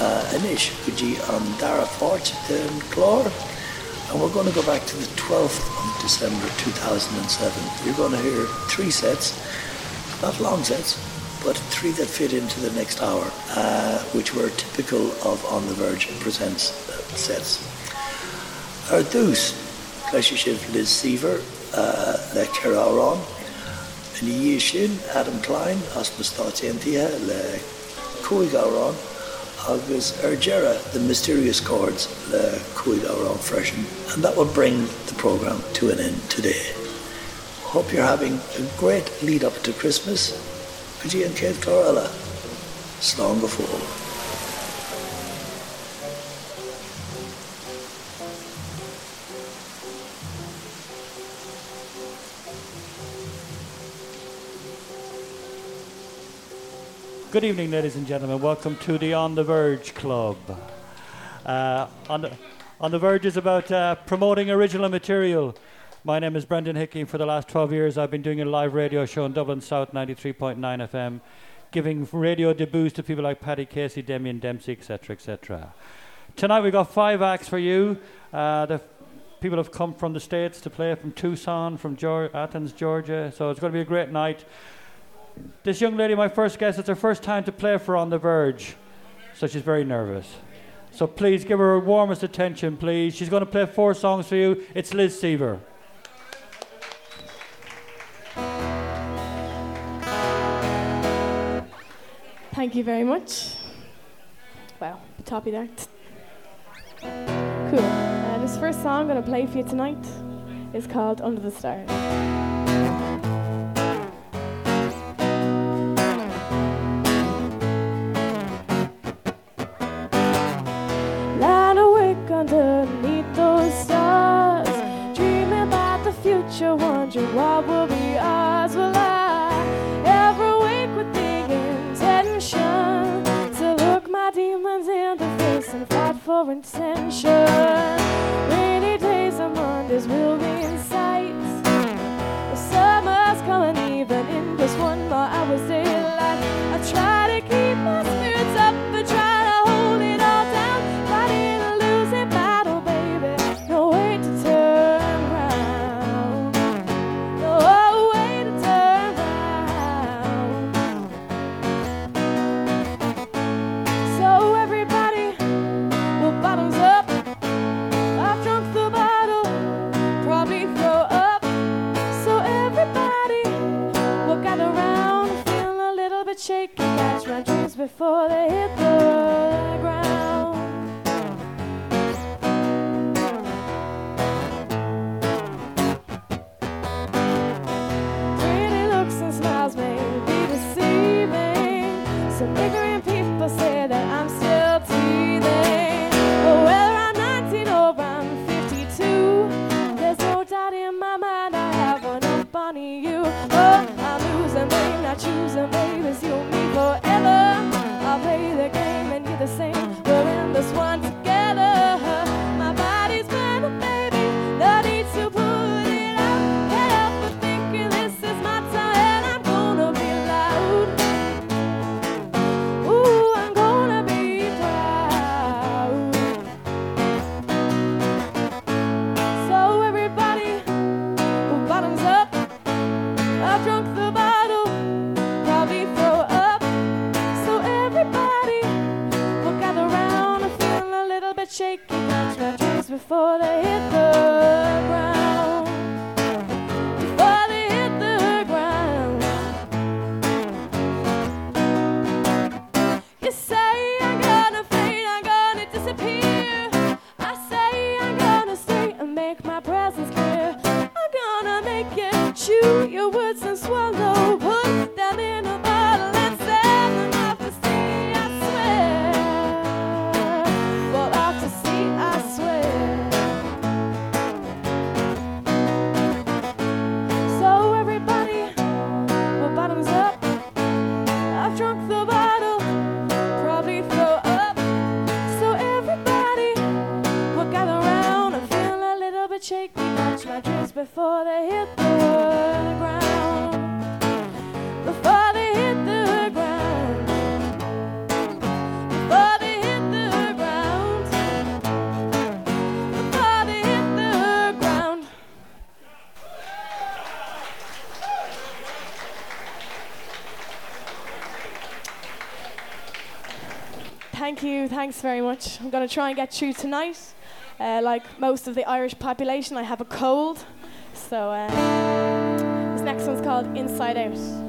uh, Anish Fuji on Dara Fort in And we're going to go back to the 12th of December 2007. You're going to hear three sets, not long sets, but three that fit into the next hour, uh, which were typical of On the Verge Presents uh, sets. Our dús, Cleisisiv Liz Seaver, uh, le Aron, and dhé Adam Klein as natátéantíthe le cuaig agus Ergera the mysterious chords le cuaig árán freshen and that will bring the program to an end today. Hope you're having a great lead up to Christmas. Gotí an céad chlorella slán go fóil. Good evening, ladies and gentlemen. Welcome to the On the Verge Club. Uh, on, the, on the Verge is about uh, promoting original material. My name is Brendan Hickey. For the last 12 years, I've been doing a live radio show in Dublin South 93.9 FM, giving radio debuts to people like Paddy Casey, Damien Dempsey, etc., etc. Tonight we've got five acts for you. Uh, the people have come from the States to play from Tucson, from Athens, Georgia. So it's going to be a great night. This young lady, my first guest, it's her first time to play for On the Verge, so she's very nervous. So please give her warmest attention, please. She's going to play four songs for you. It's Liz Seaver. Thank you very much. Wow, toppy there. Cool. Uh, this first song I'm going to play for you tonight is called Under the Stars. Underneath those stars, dreaming about the future, wondering what will be ours. Will I ever wake with the intention to look my demons in the face and fight for intention? Rainy days and Mondays will be thanks very much. I'm going to try and get through tonight. Uh, like most of the Irish population, I have a cold. So uh, this next one's called Inside Out.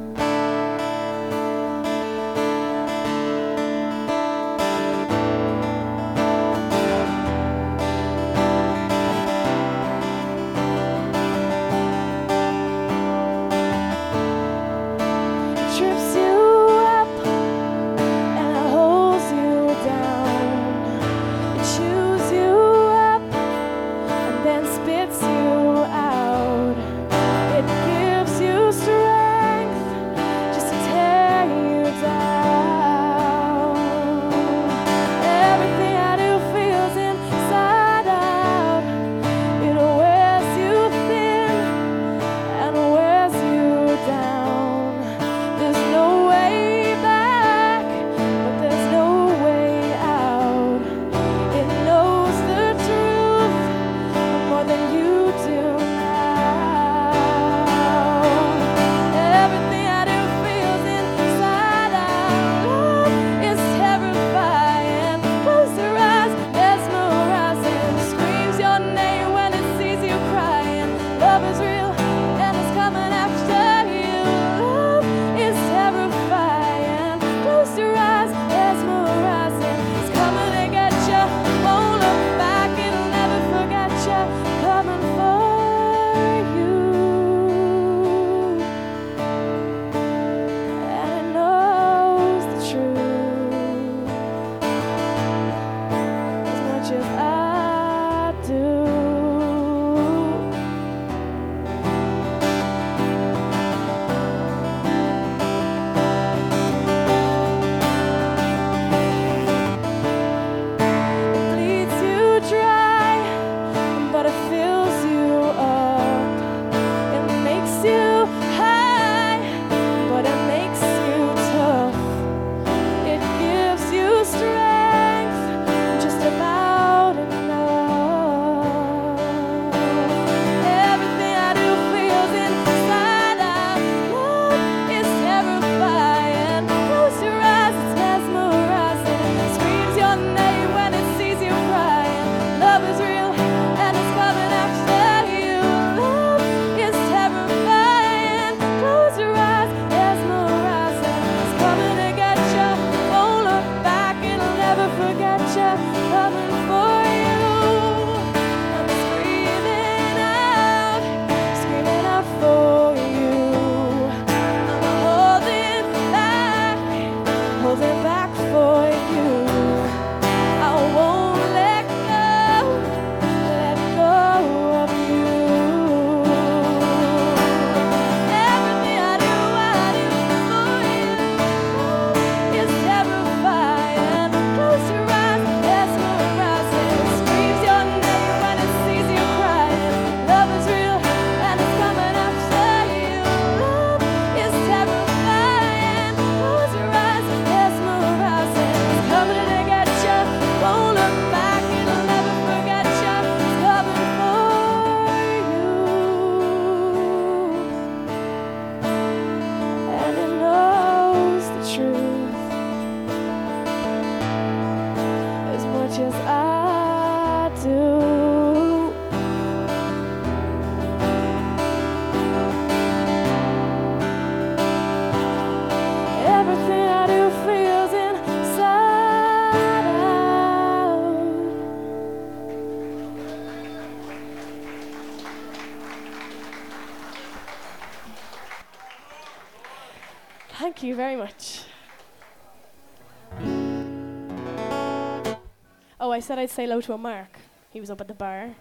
said I'd say hello to a Mark. He was up at the bar.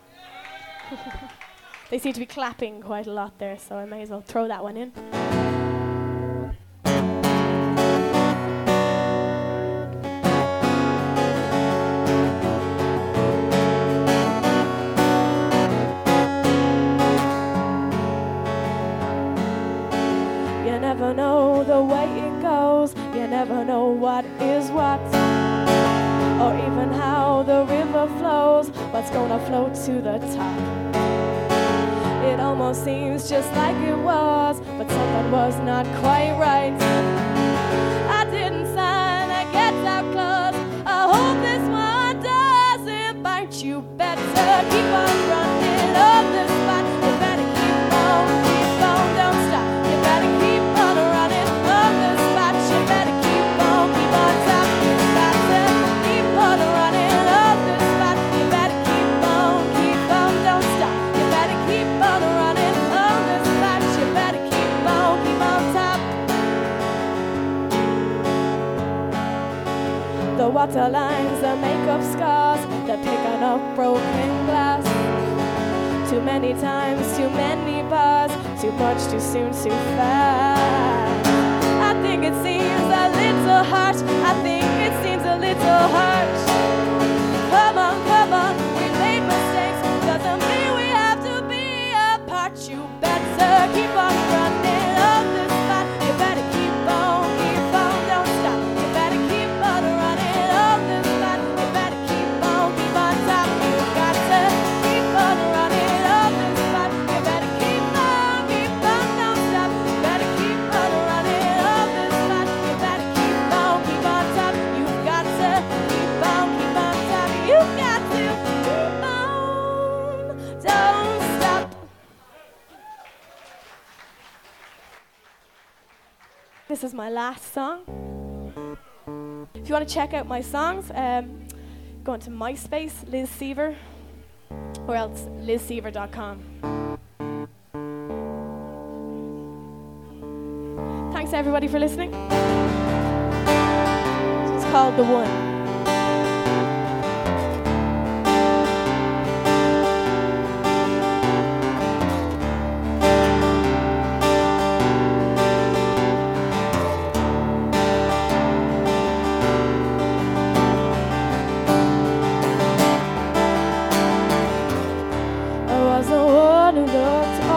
they seem to be clapping quite a lot there, so I may as well throw that one in. You never know the way it goes, you never know what is gonna float to the top. It almost seems just like it was, but something was not quite right. water lines that make up scars, that pick up broken glass. Too many times, too many bars, too much, too soon, too fast. I think it seems a little harsh. I think it seems a little harsh. Come on, come on, we made mistakes. Doesn't mean we have to be apart. You better keep. This is my last song. If you want to check out my songs, um, go onto MySpace, Liz Seaver, or else lizseaver.com. Thanks everybody for listening. It's called The One. Lord.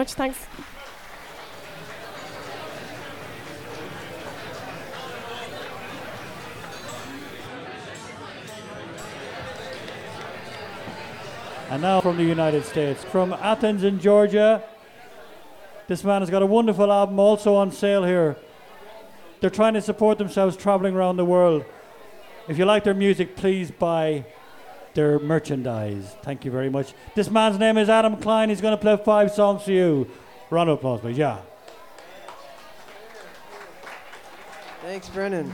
much. Thanks. And now from the United States, from Athens in Georgia. This man has got a wonderful album also on sale here. They're trying to support themselves traveling around the world. If you like their music, please buy their merchandise. Thank you very much. This man's name is Adam Klein. He's going to play five songs for you. Round of applause, please. Yeah. Thanks, Brennan.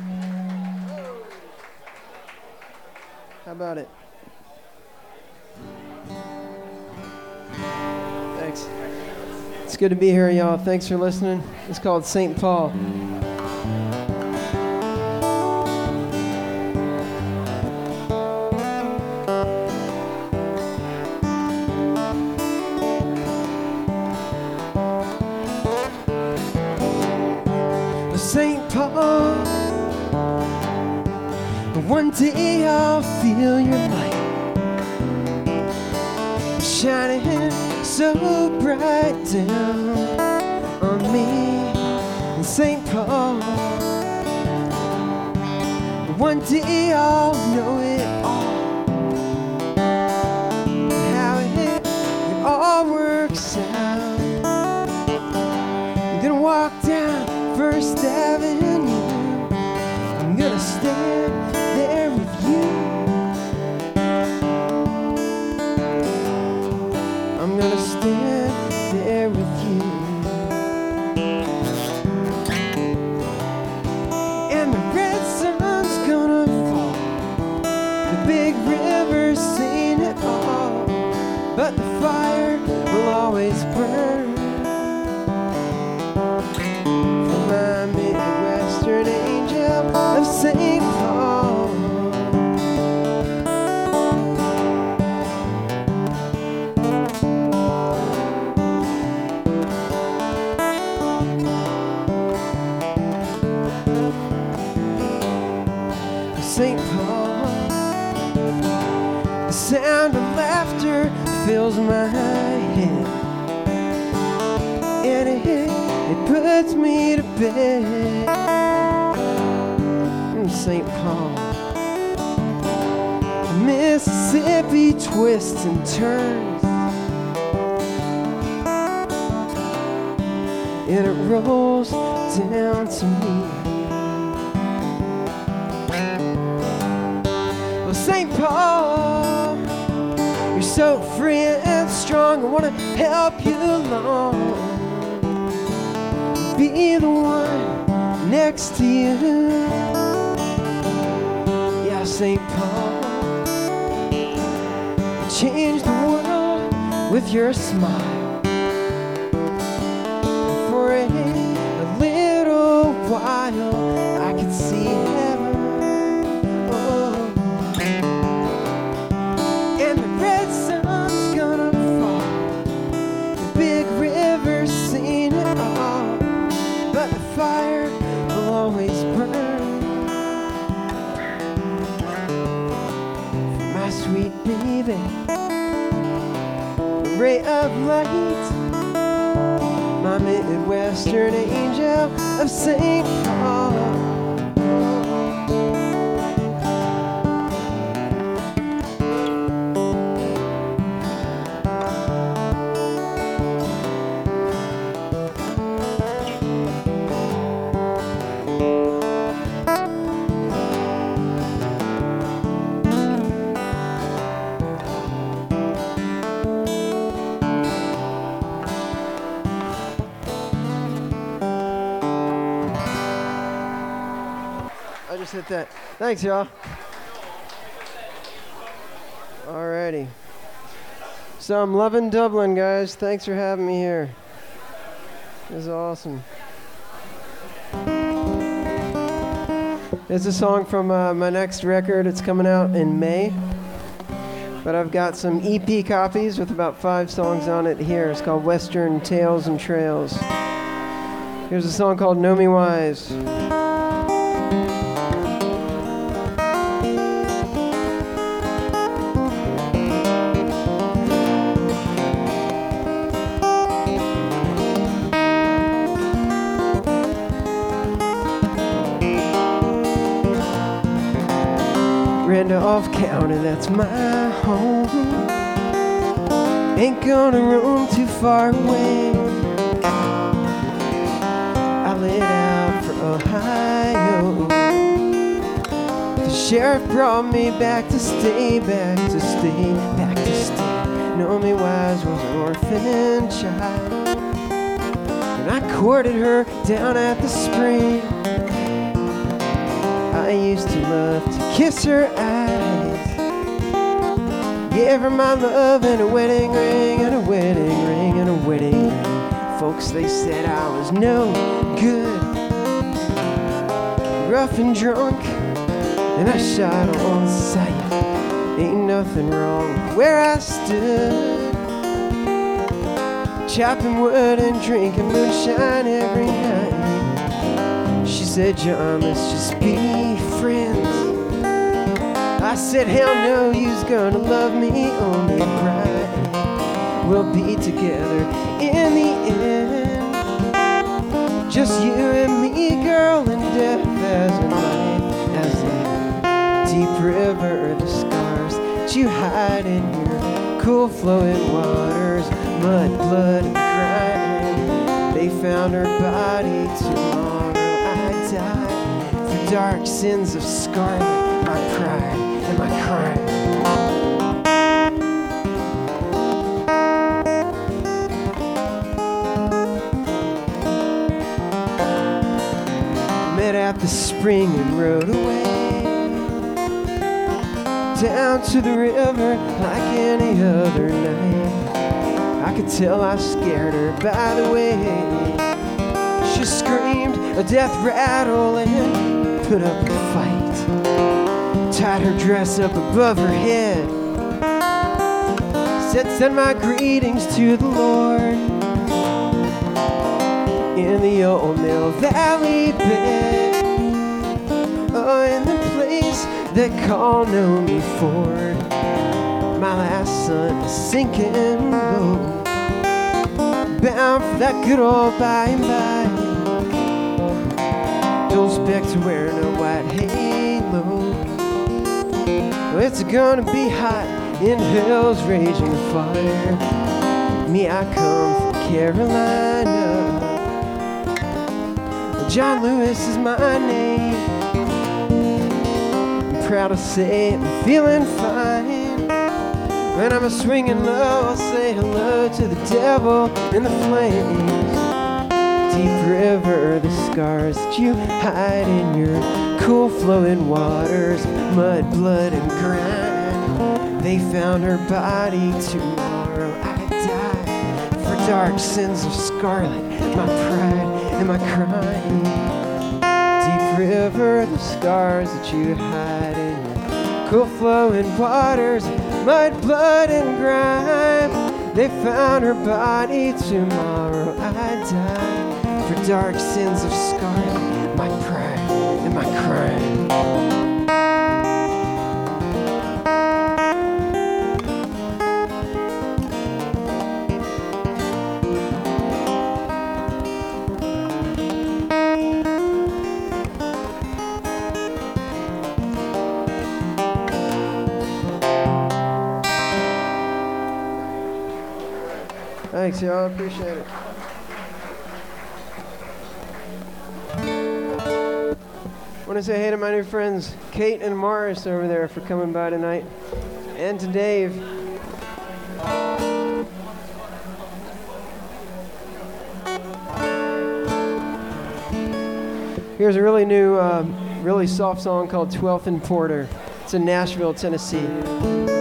How about it? Thanks. It's good to be here, y'all. Thanks for listening. It's called St. Paul. One day I'll feel your light shining so bright down on me in St. Paul. One day I'll know it all, how it, it all works out. I'm gonna walk down First Avenue. I'm gonna stand bed. Mm, St. Paul. Mississippi twists and turns, and it rolls down to me. Well, St. Paul, you're so free and strong. I want to help you along. Be the one next to you. Yeah, St. Paul, change the world with your smile. Thanks, y'all. Alrighty. So I'm loving Dublin, guys. Thanks for having me here. This is awesome. It's a song from uh, my next record. It's coming out in May. But I've got some EP copies with about five songs on it here. It's called Western Tales and Trails. Here's a song called Naomi Wise. Randolph County, that's my home. Ain't gonna roam too far away. I laid out for Ohio The sheriff brought me back to stay, back to stay, back to stay. Naomi Wise was an orphan child. And I courted her down at the spring. I used to love to kiss her eyes. Gave her my love and a wedding ring, and a wedding ring, and a wedding ring. Folks, they said I was no good. Rough and drunk, and I shot on sight. Ain't nothing wrong with where I stood. Chopping wood and drinking moonshine every night. She said, John, let's just be friends. I said, hell no, you's gonna love me only right. We'll be together in the end. Just you and me, girl, and death as a life, as a deep river, the scars that you hide in your cool flowing waters, mud, blood, and crime. They found her body tomorrow. I died for dark sins of scarlet, and. Met at the spring and rode away down to the river like any other night. I could tell I scared her by the way she screamed a death rattle and put up. Tied her dress up above her head. Said, send my greetings to the Lord in the old Mill Valley bed. Oh, in the place they call me Ford. My last sun is sinking low. Bound for that good old by and by. Don't expect to wear no white halo. It's gonna be hot in hell's raging fire. Me, I come from Carolina. John Lewis is my name. I'm proud to say I'm feeling fine. When I'm a swinging low, I'll say hello to the devil in the flames. Deep river, the scars that you hide in your cool flowing waters, mud, blood, and grime. They found her body tomorrow. I die for dark sins of scarlet, my pride and my crime. Deep river, the scars that you hide in your cool flowing waters, mud, blood, and grime. They found her body tomorrow. I die for dark sins of scarlet, my pride and my crime. Thanks, y'all. Appreciate it. Want to say hey to my new friends, Kate and Morris over there, for coming by tonight, and to Dave. Here's a really new, um, really soft song called 12th and Porter. It's in Nashville, Tennessee.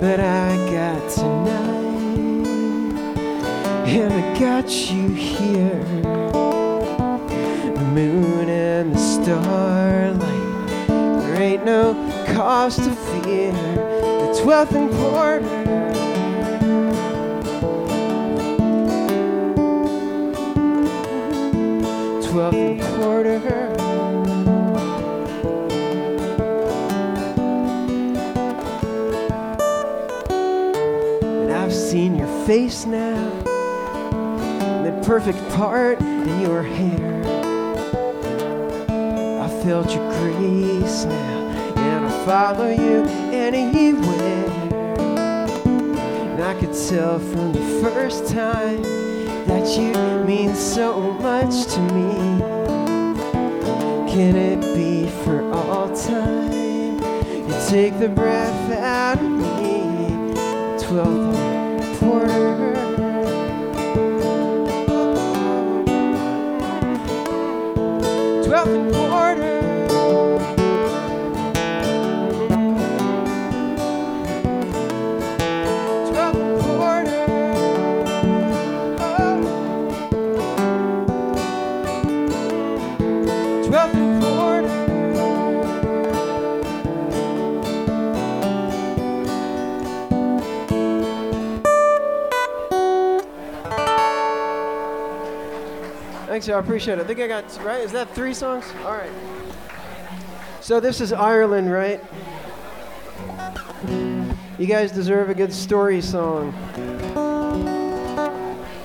But I got tonight, and I got you here. The moon and the starlight, there ain't no cause to fear. The twelfth and Porter. Twelfth and Porter. Face now, that perfect part in your hair. I felt your grace now, and I follow you anywhere. And I could tell from the first time that you mean so much to me. Can it be for all time? You take the breath out of me. Twelfth Twelfth and Porter. Thanks, I appreciate it. I think I got right. Is that three songs? All right. So this is Ireland, right? You guys deserve a good story song.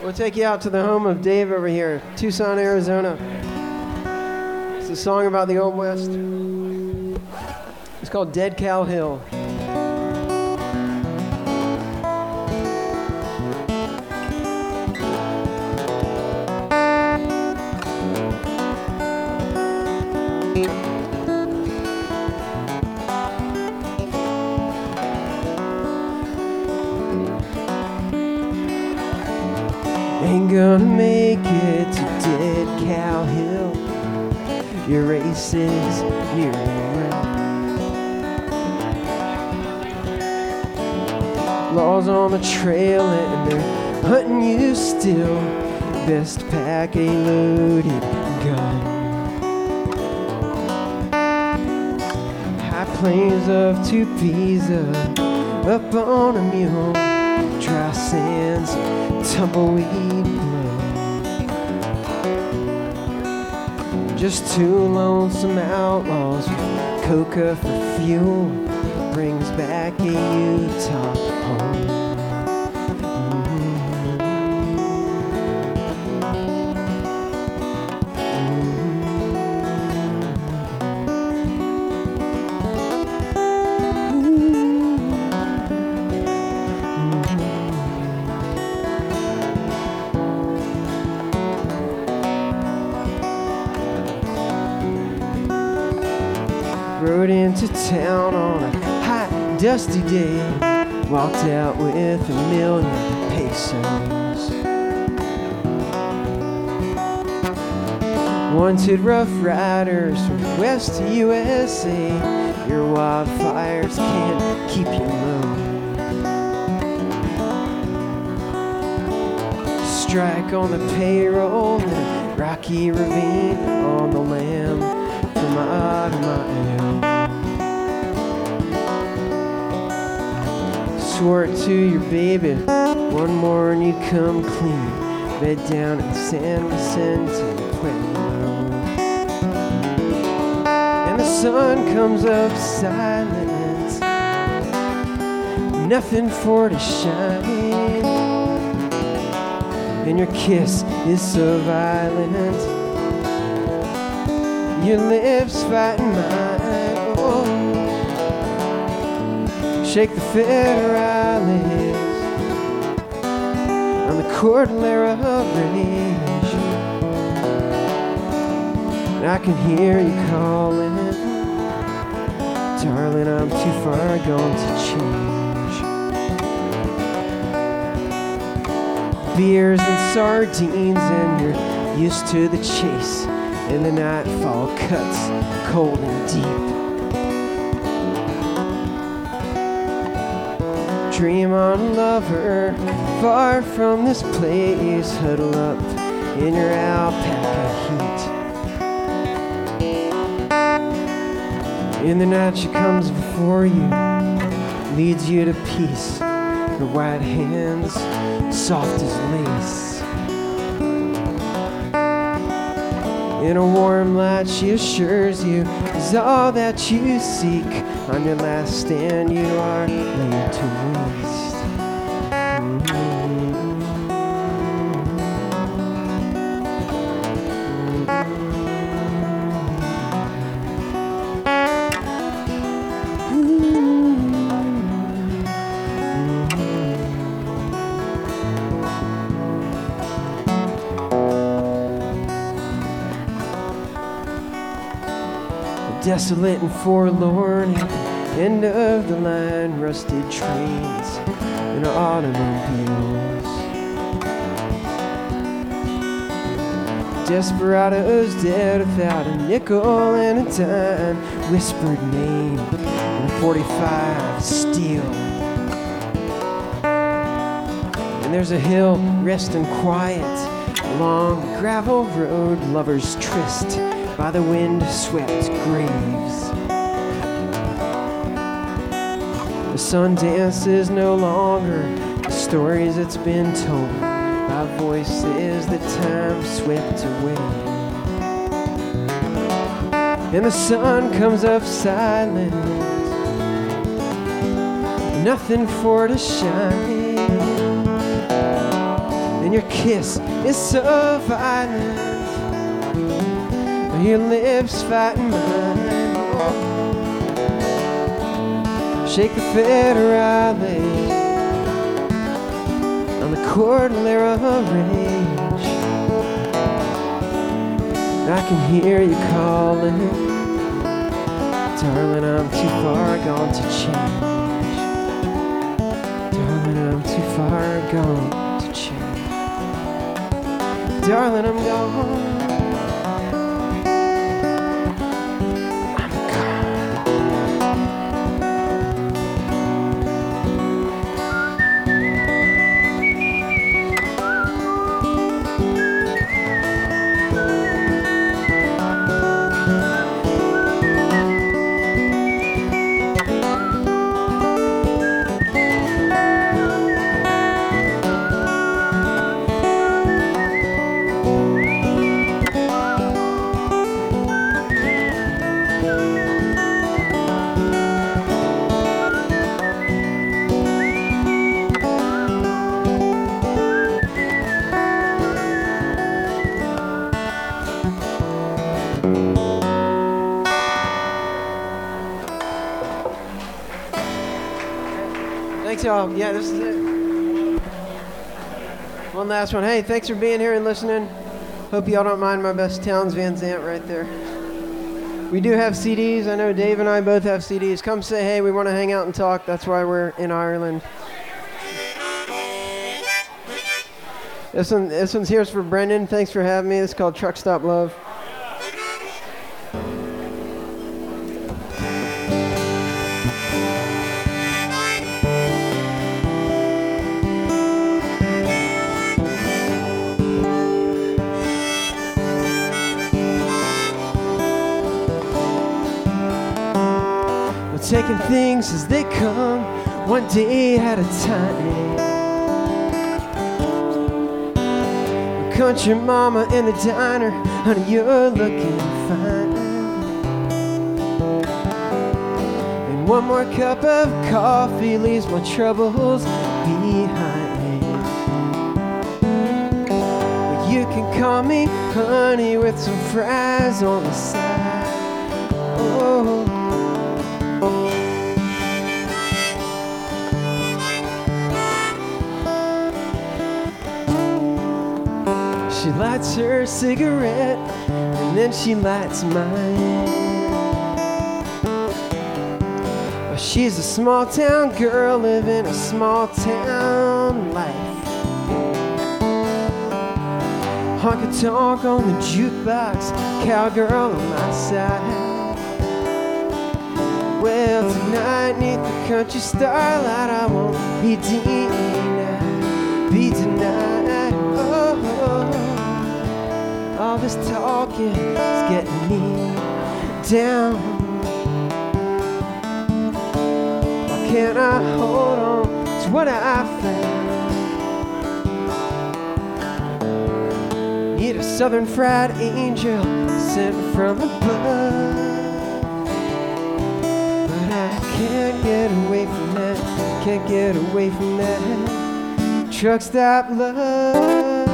We'll take you out to the home of Dave over here, Tucson, Arizona. It's a song about the Old West. It's called Dead Cow Hill. Is nearly. Laws on the trail and they're hunting you still. Best pack a loaded gun. High plains of Tupiza, up on a mule. Dry sands, tumbleweed Just two lonesome outlaws with coca for fuel brings back a Utah dusty day. Walked out with a million pesos. Wanted rough riders from west to USA. Your wildfires can't keep you low. Strike on the payroll a rocky ravine on the lam from Aramayo. Swore to your baby, one more and you come clean. Bed down in San Vicente, way. And the sun comes up silent, nothing for to shine. And your kiss is so violent, your lips fighting mine. Shake the on the Cordillera Range. And I can hear you calling, darling. I'm too far gone to change. Beers and sardines, and you're used to the chase. And the nightfall cuts cold and deep. Dream on, lover, far from this place. Huddle up in your alpaca heat. In the night, she comes before you, leads you to peace. Her white hands, soft as lace. In a warm light, she assures you is all that you seek. On your last stand, you are laid to waste. Desolate and forlorn end of the line, rusted trains and automobiles. Desperados dead without a nickel and a dime, whispered name and 45 steel. And there's a hill resting quiet along the gravel road, lovers tryst by the wind swept graves. The sun dances no longer, the stories that's been told by voices that time swept away. And the sun comes up silent, nothing for to shine. And your kiss is so violent your lips fighting mine. Shake the federales on the Cordillera Range. I can hear you calling, darling. I'm too far gone to change. Darling, I'm too far gone to change. Darling, I'm gone. Thanks, y'all. Yeah, this is it. One last one. Hey, thanks for being here and listening. Hope y'all don't mind my best Townes Van Zandt right there. We do have CDs. I know Dave and I both have CDs. Come say hey. We want to hang out and talk. That's why we're in Ireland. This one, this one's here's for Brendan. Thanks for having me. It's called Truck Stop Love. Things as they come, one day at a time. country mama in the diner, honey, you're looking fine. And one more cup of coffee leaves my troubles behind. But you can call me honey with some fries on the side. Her cigarette and then she lights mine. She's a small town girl living a small town life. Honk a tonk on the jukebox, cowgirl on my side. Well, tonight, neath the country starlight, I won't be denied, all this talking is getting me down. Why can't I hold on to what I found? Need a southern fried angel sent from above. But I can't get away from that, can't get away from that truck stop love.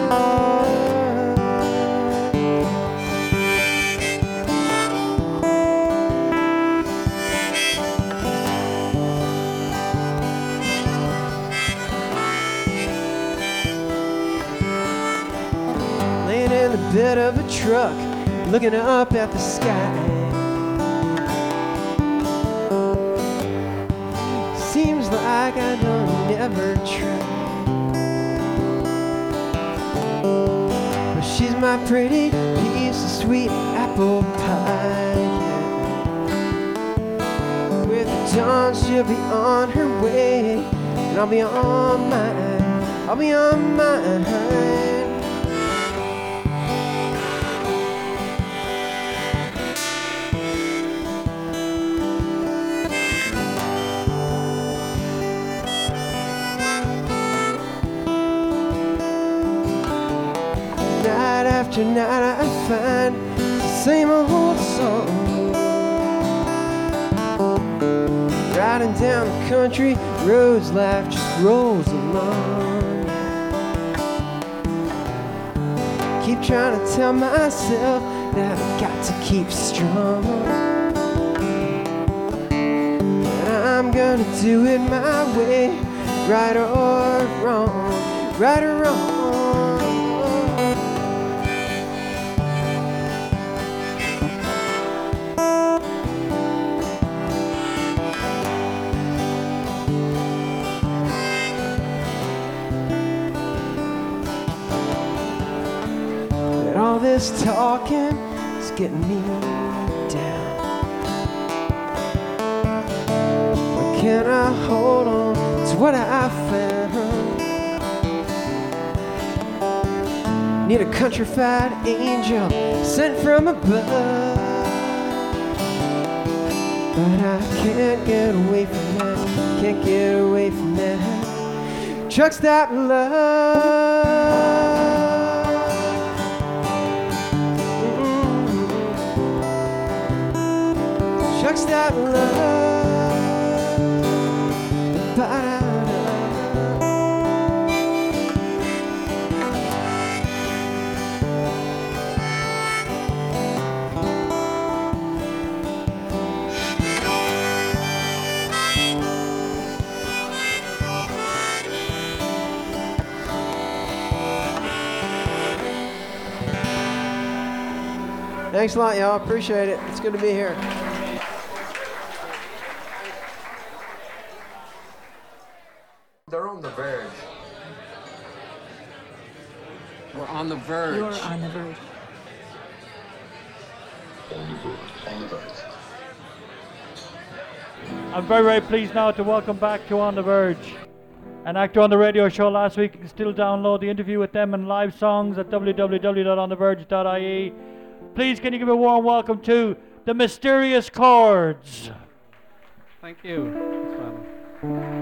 Bed of a truck, looking up at the sky. Seems like I don't never try. But she's my pretty piece of sweet apple pie. With the dawn, she'll be on her way, and I'll be on mine. I'll be on mine. Night I find the same old song. Riding down the country roads, life just rolls along. Keep trying to tell myself that I got to keep strong. And I'm gonna do it my way, right or wrong, right or wrong this talking is getting me down. Why can't I hold on to what I found? Need a countrified angel sent from above. But I can't get away from that, can't get away from that truck stop love. Love. Thanks a lot, y'all. Appreciate it. It's good to be here. They're on the verge. We're on the verge. You're on the verge. I'm very, very pleased now to welcome back to On the Verge. An actor on the radio show last week. You can still download the interview with them and live songs at www.ontheverge.ie. Please, can you give a warm welcome to the Mysterious Chords? Thank you.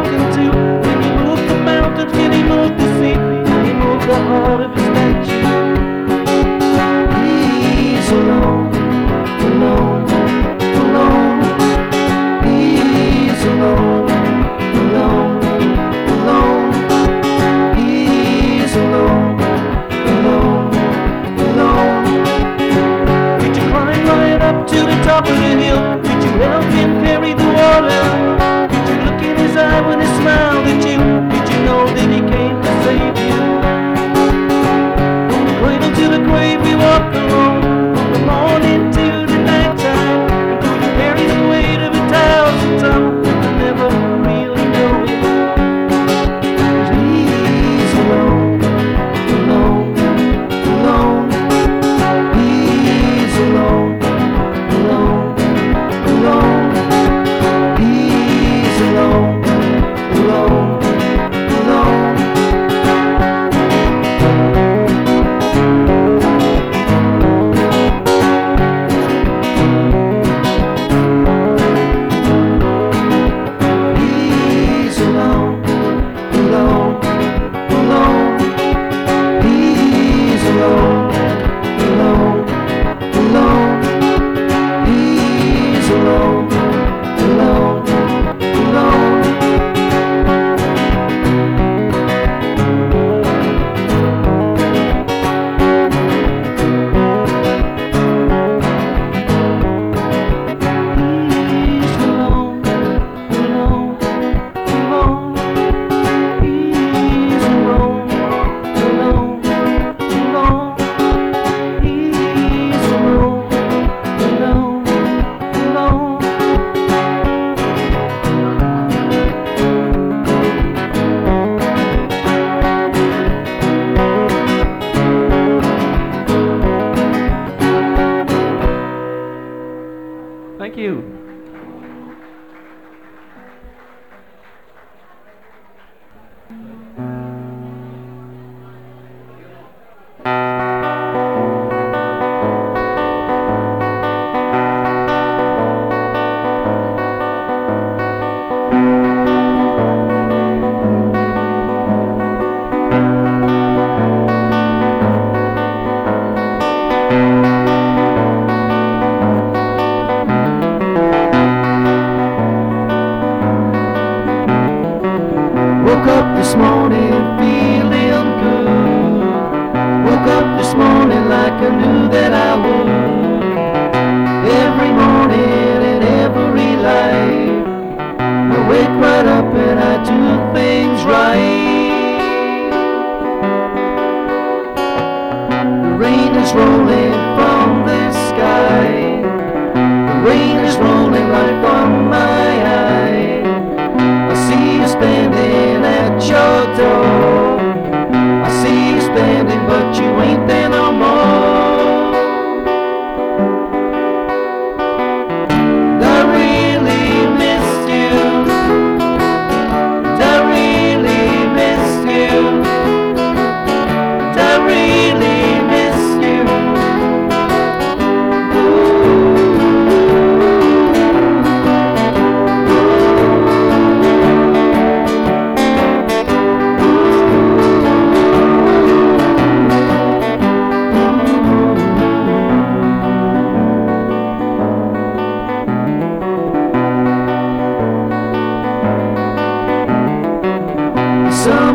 broken to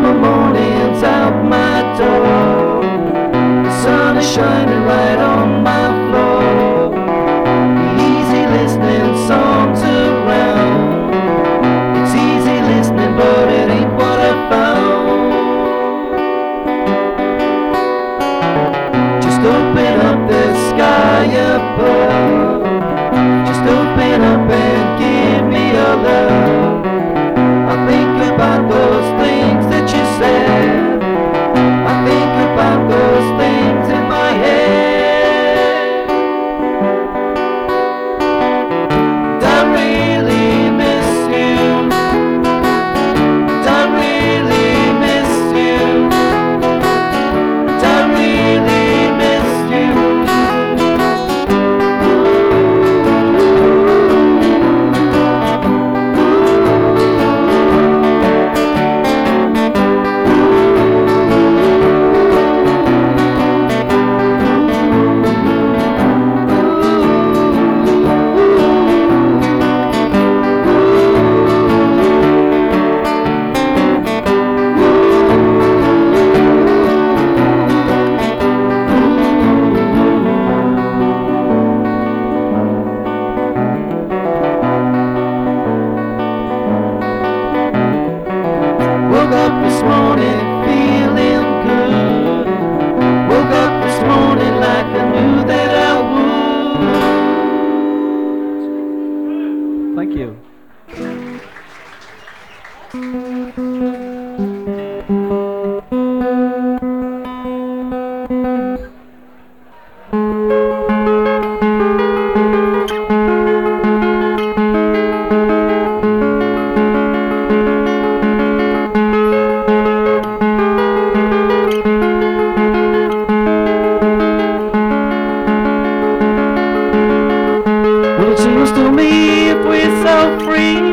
summer mornings out my door. The sun is shining right on. Well, to me if we're so free,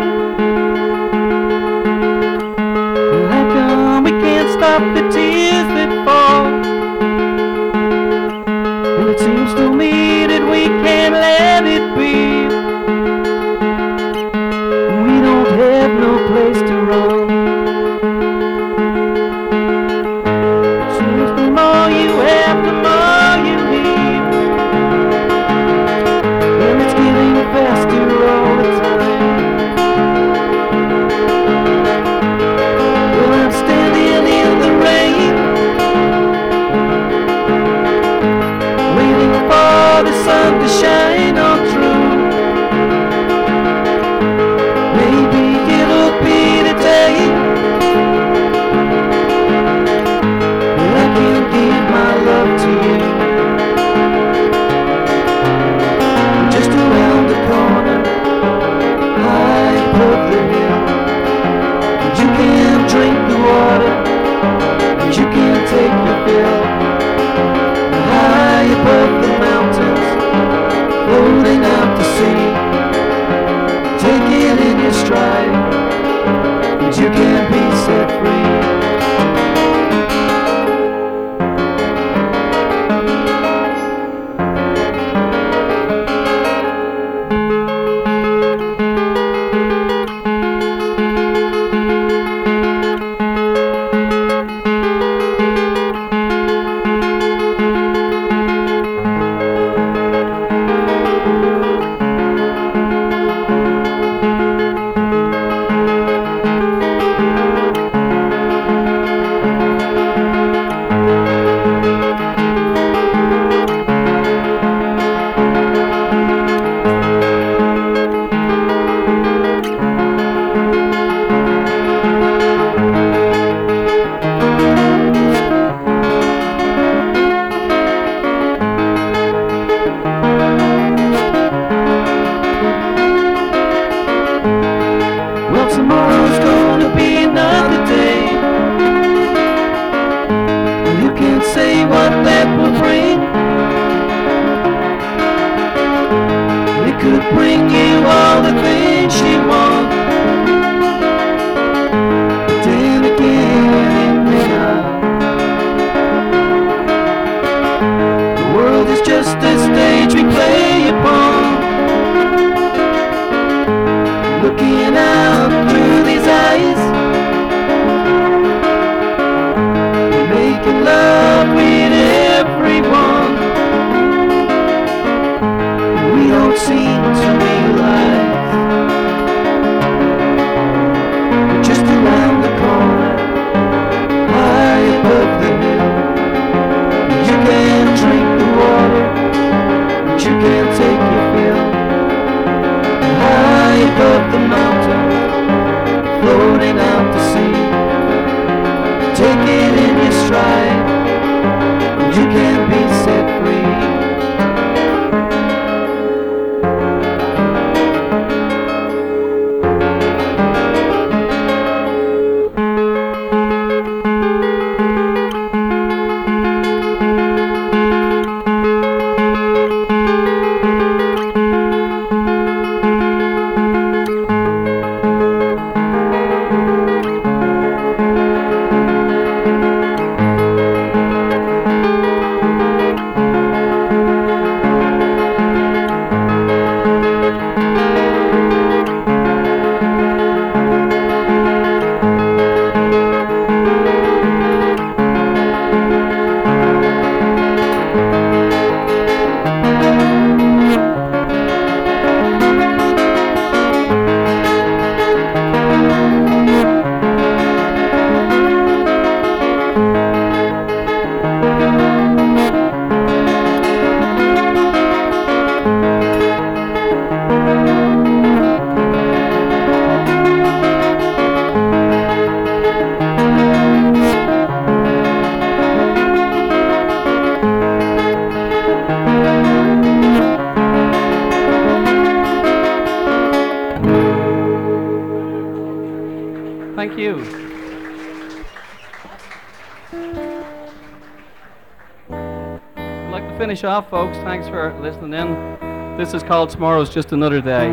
finish off, folks. Thanks for listening in. This is called Tomorrow's Just Another Day.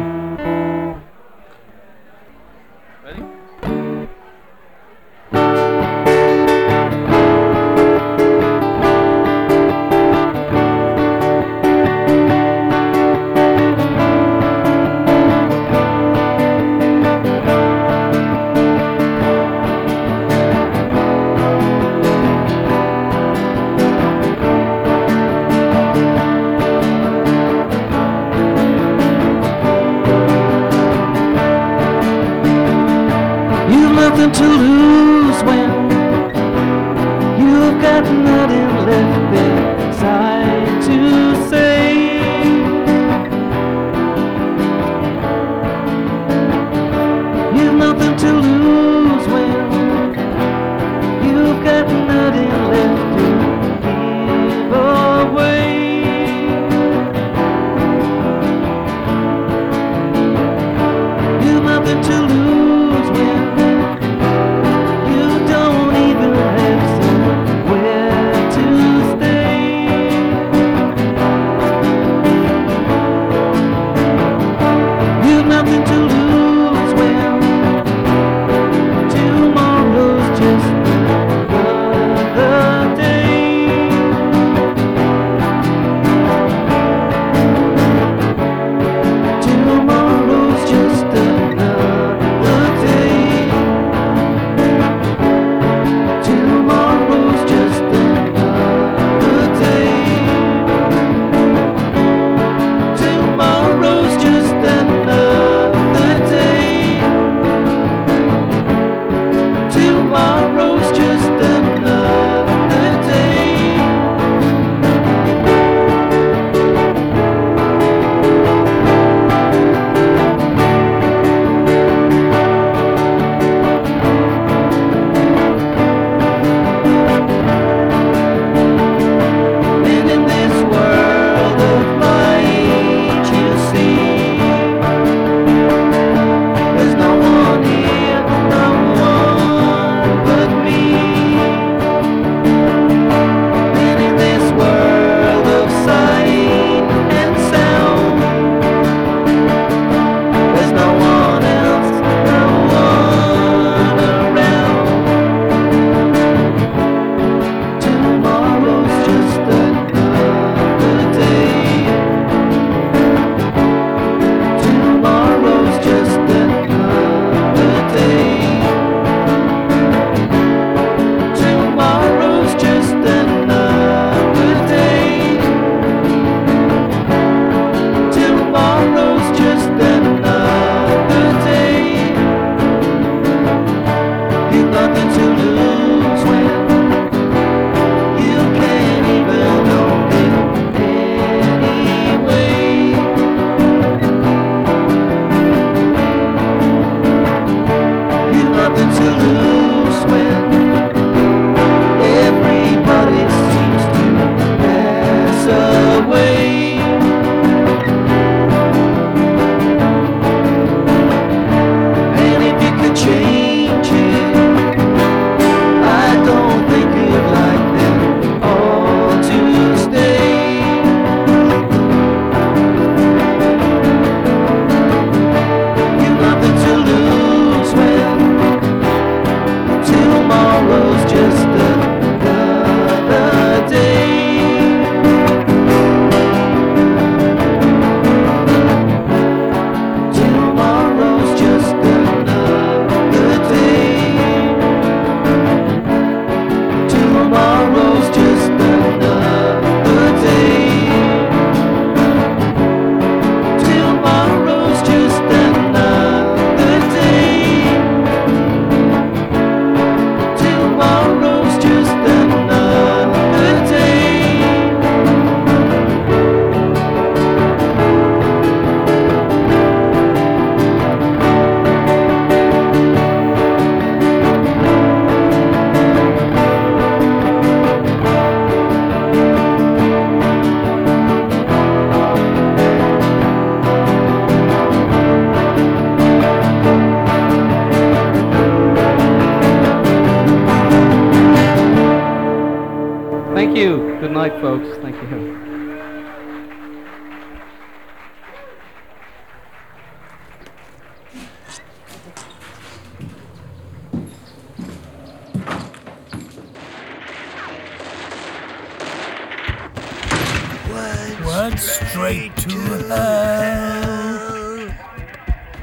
Went straight to hell.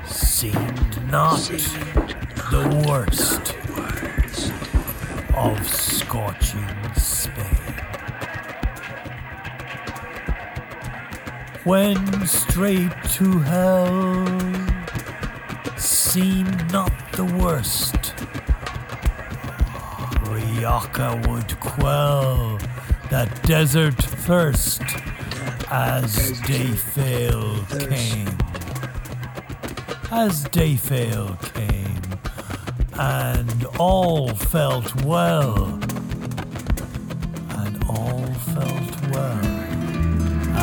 Seemed not the worst of scorching Spain. Went straight to hell. Seemed not the worst. Riaka would quell that desert thirst as Dayfail came. As Dayfail came, and all felt well, and all felt well,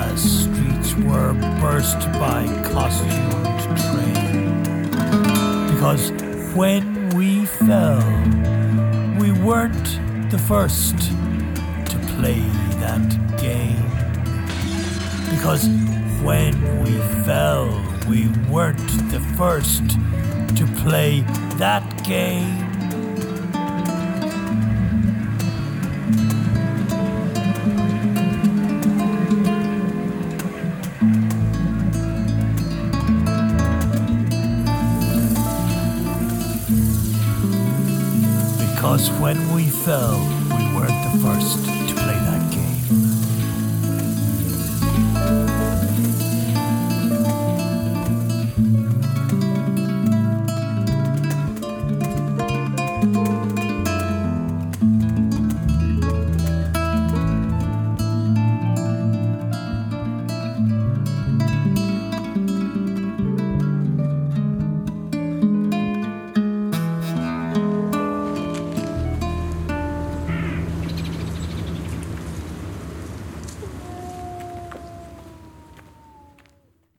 as streets were burst by costumed train. Because when we fell, we weren't the first to play that game. Because when we fell, we weren't the first to play that game. Because when we fell, we weren't the first.